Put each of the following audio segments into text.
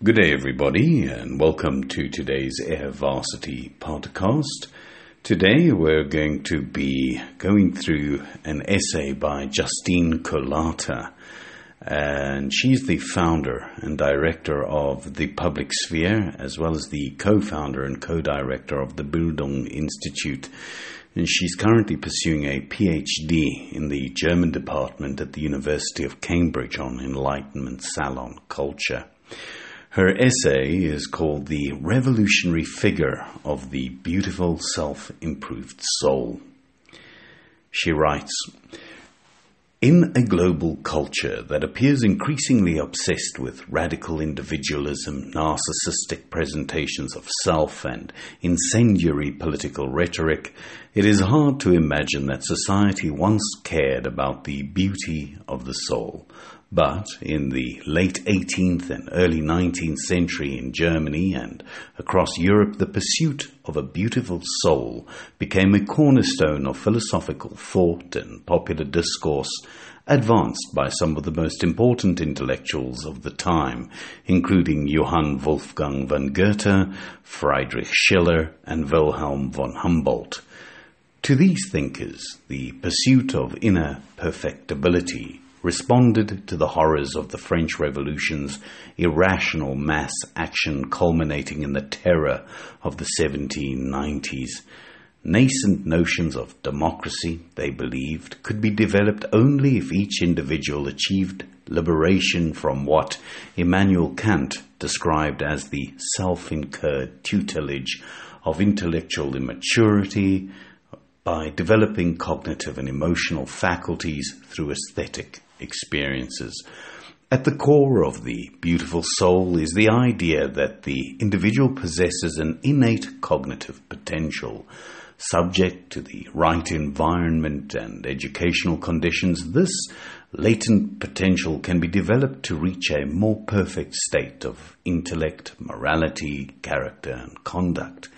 Good day, everybody, and welcome to today's Air Varsity podcast. Today, we're going to be going through an essay by Justine Kolata, and she's the founder and director of the Public Sphere, as well as the co founder and co director of the Bildung Institute. And she's currently pursuing a PhD in the German department at the University of Cambridge on Enlightenment Salon Culture. Her essay is called The Revolutionary Figure of the Beautiful Self Improved Soul. She writes In a global culture that appears increasingly obsessed with radical individualism, narcissistic presentations of self, and incendiary political rhetoric, it is hard to imagine that society once cared about the beauty of the soul but in the late 18th and early 19th century in Germany and across Europe, the pursuit of a beautiful soul became a cornerstone of philosophical thought and popular discourse advanced by some of the most important intellectuals of the time, including Johann Wolfgang von Goethe, Friedrich Schiller, and Wilhelm von Humboldt. To these thinkers, the pursuit of inner perfectibility responded to the horrors of the French Revolution's irrational mass action culminating in the terror of the 1790s. Nascent notions of democracy, they believed, could be developed only if each individual achieved liberation from what Immanuel Kant described as the self incurred tutelage of intellectual immaturity by developing cognitive and emotional faculties through aesthetic experiences. At the core of the beautiful soul is the idea that the individual possesses an innate cognitive potential. Subject to the right environment and educational conditions, this latent potential can be developed to reach a more perfect state of intellect, morality, character, and conduct.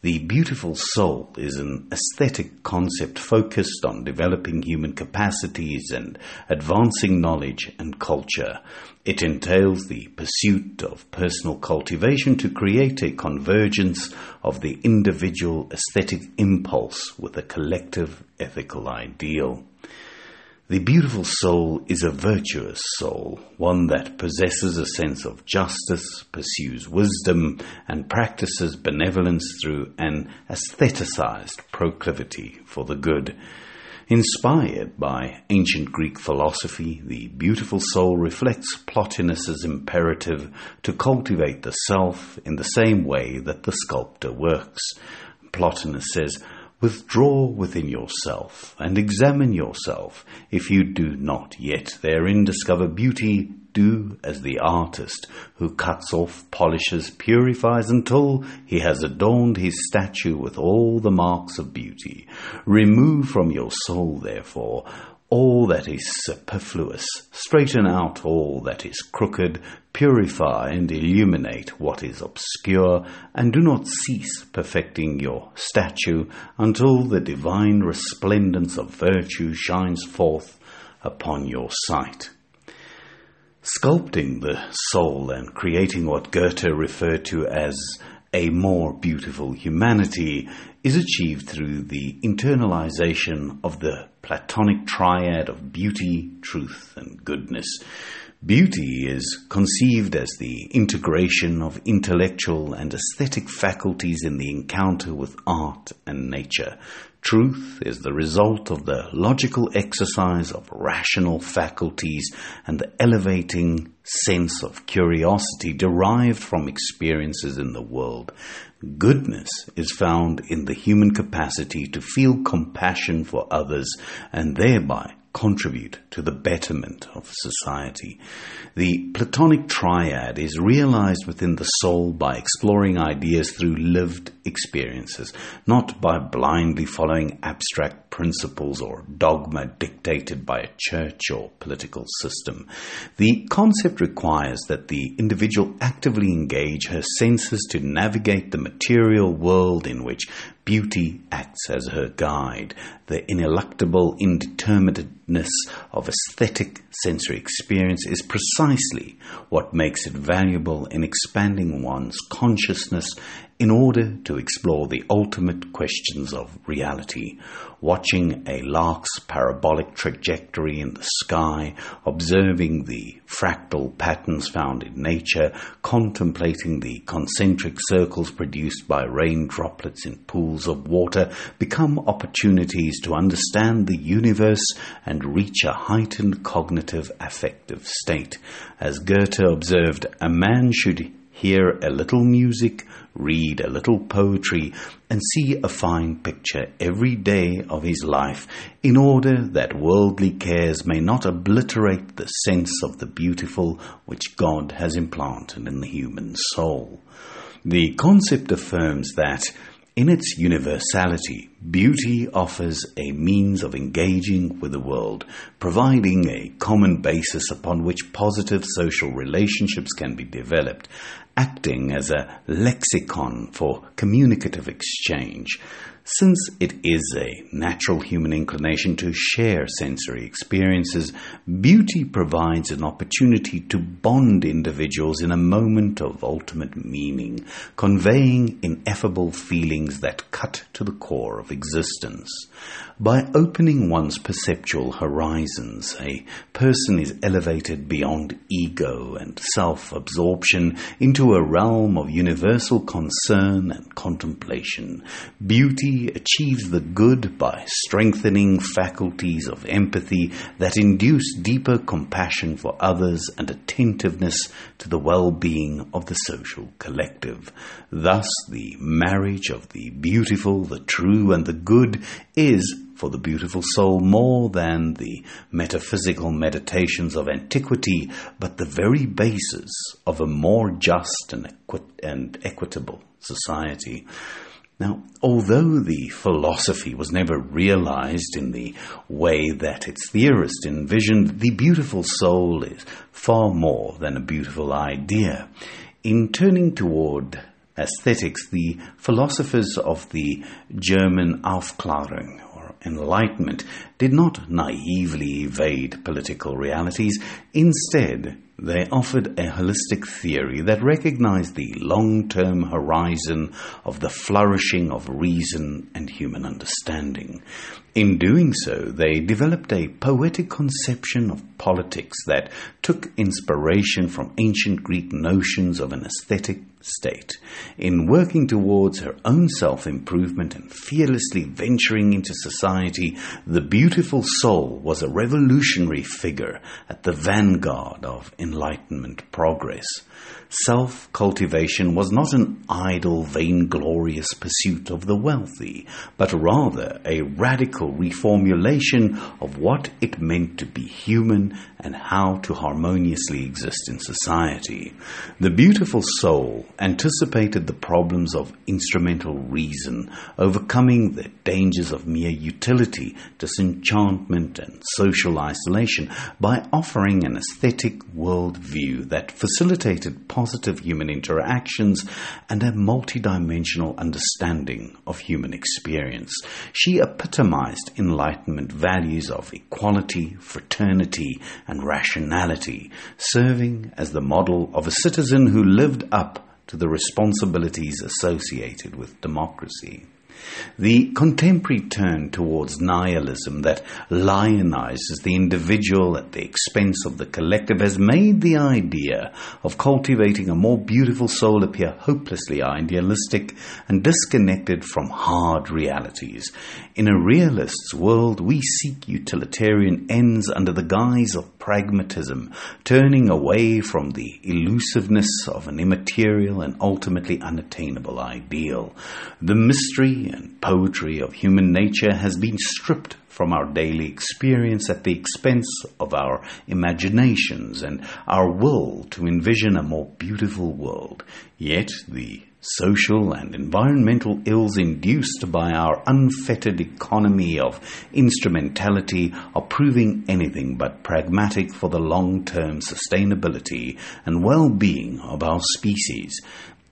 The beautiful soul is an aesthetic concept focused on developing human capacities and advancing knowledge and culture. It entails the pursuit of personal cultivation to create a convergence of the individual aesthetic impulse with a collective ethical ideal. The beautiful soul is a virtuous soul, one that possesses a sense of justice, pursues wisdom, and practices benevolence through an aestheticized proclivity for the good. Inspired by ancient Greek philosophy, the beautiful soul reflects Plotinus's imperative to cultivate the self in the same way that the sculptor works. Plotinus says, Withdraw within yourself and examine yourself. If you do not yet therein discover beauty, do as the artist who cuts off, polishes, purifies until he has adorned his statue with all the marks of beauty. Remove from your soul, therefore, all that is superfluous, straighten out all that is crooked, purify and illuminate what is obscure, and do not cease perfecting your statue until the divine resplendence of virtue shines forth upon your sight. Sculpting the soul and creating what Goethe referred to as a more beautiful humanity is achieved through the internalization of the Platonic triad of beauty, truth, and goodness. Beauty is conceived as the integration of intellectual and aesthetic faculties in the encounter with art and nature. Truth is the result of the logical exercise of rational faculties and the elevating sense of curiosity derived from experiences in the world. Goodness is found in the human capacity to feel compassion for others and thereby contribute to the betterment of society. The Platonic triad is realized within the soul by exploring ideas through lived experiences, not by blindly following abstract principles or dogma dictated by a church or political system. The concept requires that the individual actively engage her senses to navigate the material world in which beauty acts as her guide. The ineluctable indeterminateness of aesthetic sensory experience is precisely what makes it valuable in expanding one's consciousness in order to explore the ultimate questions of reality, watching a lark's parabolic trajectory in the sky, observing the fractal patterns found in nature, contemplating the concentric circles produced by rain droplets in pools of water, become opportunities to understand the universe and reach a heightened cognitive affective state. As Goethe observed, a man should hear a little music, read a little poetry, and see a fine picture every day of his life in order that worldly cares may not obliterate the sense of the beautiful which God has implanted in the human soul. The concept affirms that in its universality, beauty offers a means of engaging with the world, providing a common basis upon which positive social relationships can be developed, acting as a lexicon for communicative exchange. Since it is a natural human inclination to share sensory experiences, beauty provides an opportunity to bond individuals in a moment of ultimate meaning, conveying ineffable feelings that cut to the core of existence. By opening one's perceptual horizons, a person is elevated beyond ego and self absorption into a realm of universal concern and contemplation. Beauty achieves the good by strengthening faculties of empathy that induce deeper compassion for others and attentiveness to the well being of the social collective. Thus, the marriage of the beautiful, the true, and the good is for the beautiful soul more than the metaphysical meditations of antiquity, but the very basis of a more just and, equi- and equitable society. Now, although the philosophy was never realized in the way that its theorist envisioned, the beautiful soul is far more than a beautiful idea. In turning toward aesthetics, the philosophers of the German Aufklärung or Enlightenment did not naively evade political realities. Instead, they offered a holistic theory that recognized the long term horizon of the flourishing of reason and human understanding. In doing so, they developed a poetic conception of politics that took inspiration from ancient Greek notions of an aesthetic state. In working towards her own self improvement and fearlessly venturing into society, the beautiful soul was a revolutionary figure at the vanguard of Enlightenment progress. Self cultivation was not an idle, vainglorious pursuit of the wealthy, but rather a radical reformulation of what it meant to be human and how to harmoniously exist in society. The beautiful soul anticipated the problems of instrumental reason, overcoming the dangers of mere utility, disenchantment, and social isolation by offering an aesthetic worldview that facilitated positive human interactions and a multidimensional understanding of human experience. She epitomized Enlightenment values of equality, fraternity, and rationality, serving as the model of a citizen who lived up to the responsibilities associated with democracy. The contemporary turn towards nihilism that lionizes the individual at the expense of the collective has made the idea of cultivating a more beautiful soul appear hopelessly idealistic and disconnected from hard realities. In a realist's world, we seek utilitarian ends under the guise of pragmatism, turning away from the elusiveness of an immaterial and ultimately unattainable ideal. The mystery and poetry of human nature has been stripped from our daily experience at the expense of our imaginations and our will to envision a more beautiful world. Yet the social and environmental ills induced by our unfettered economy of instrumentality are proving anything but pragmatic for the long term sustainability and well being of our species.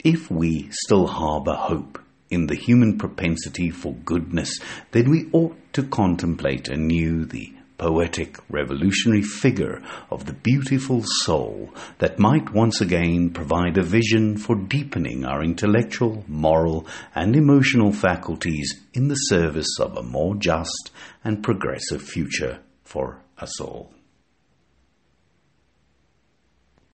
If we still harbor hope in the human propensity for goodness, then we ought to contemplate anew the poetic, revolutionary figure of the beautiful soul that might once again provide a vision for deepening our intellectual, moral, and emotional faculties in the service of a more just and progressive future for us all.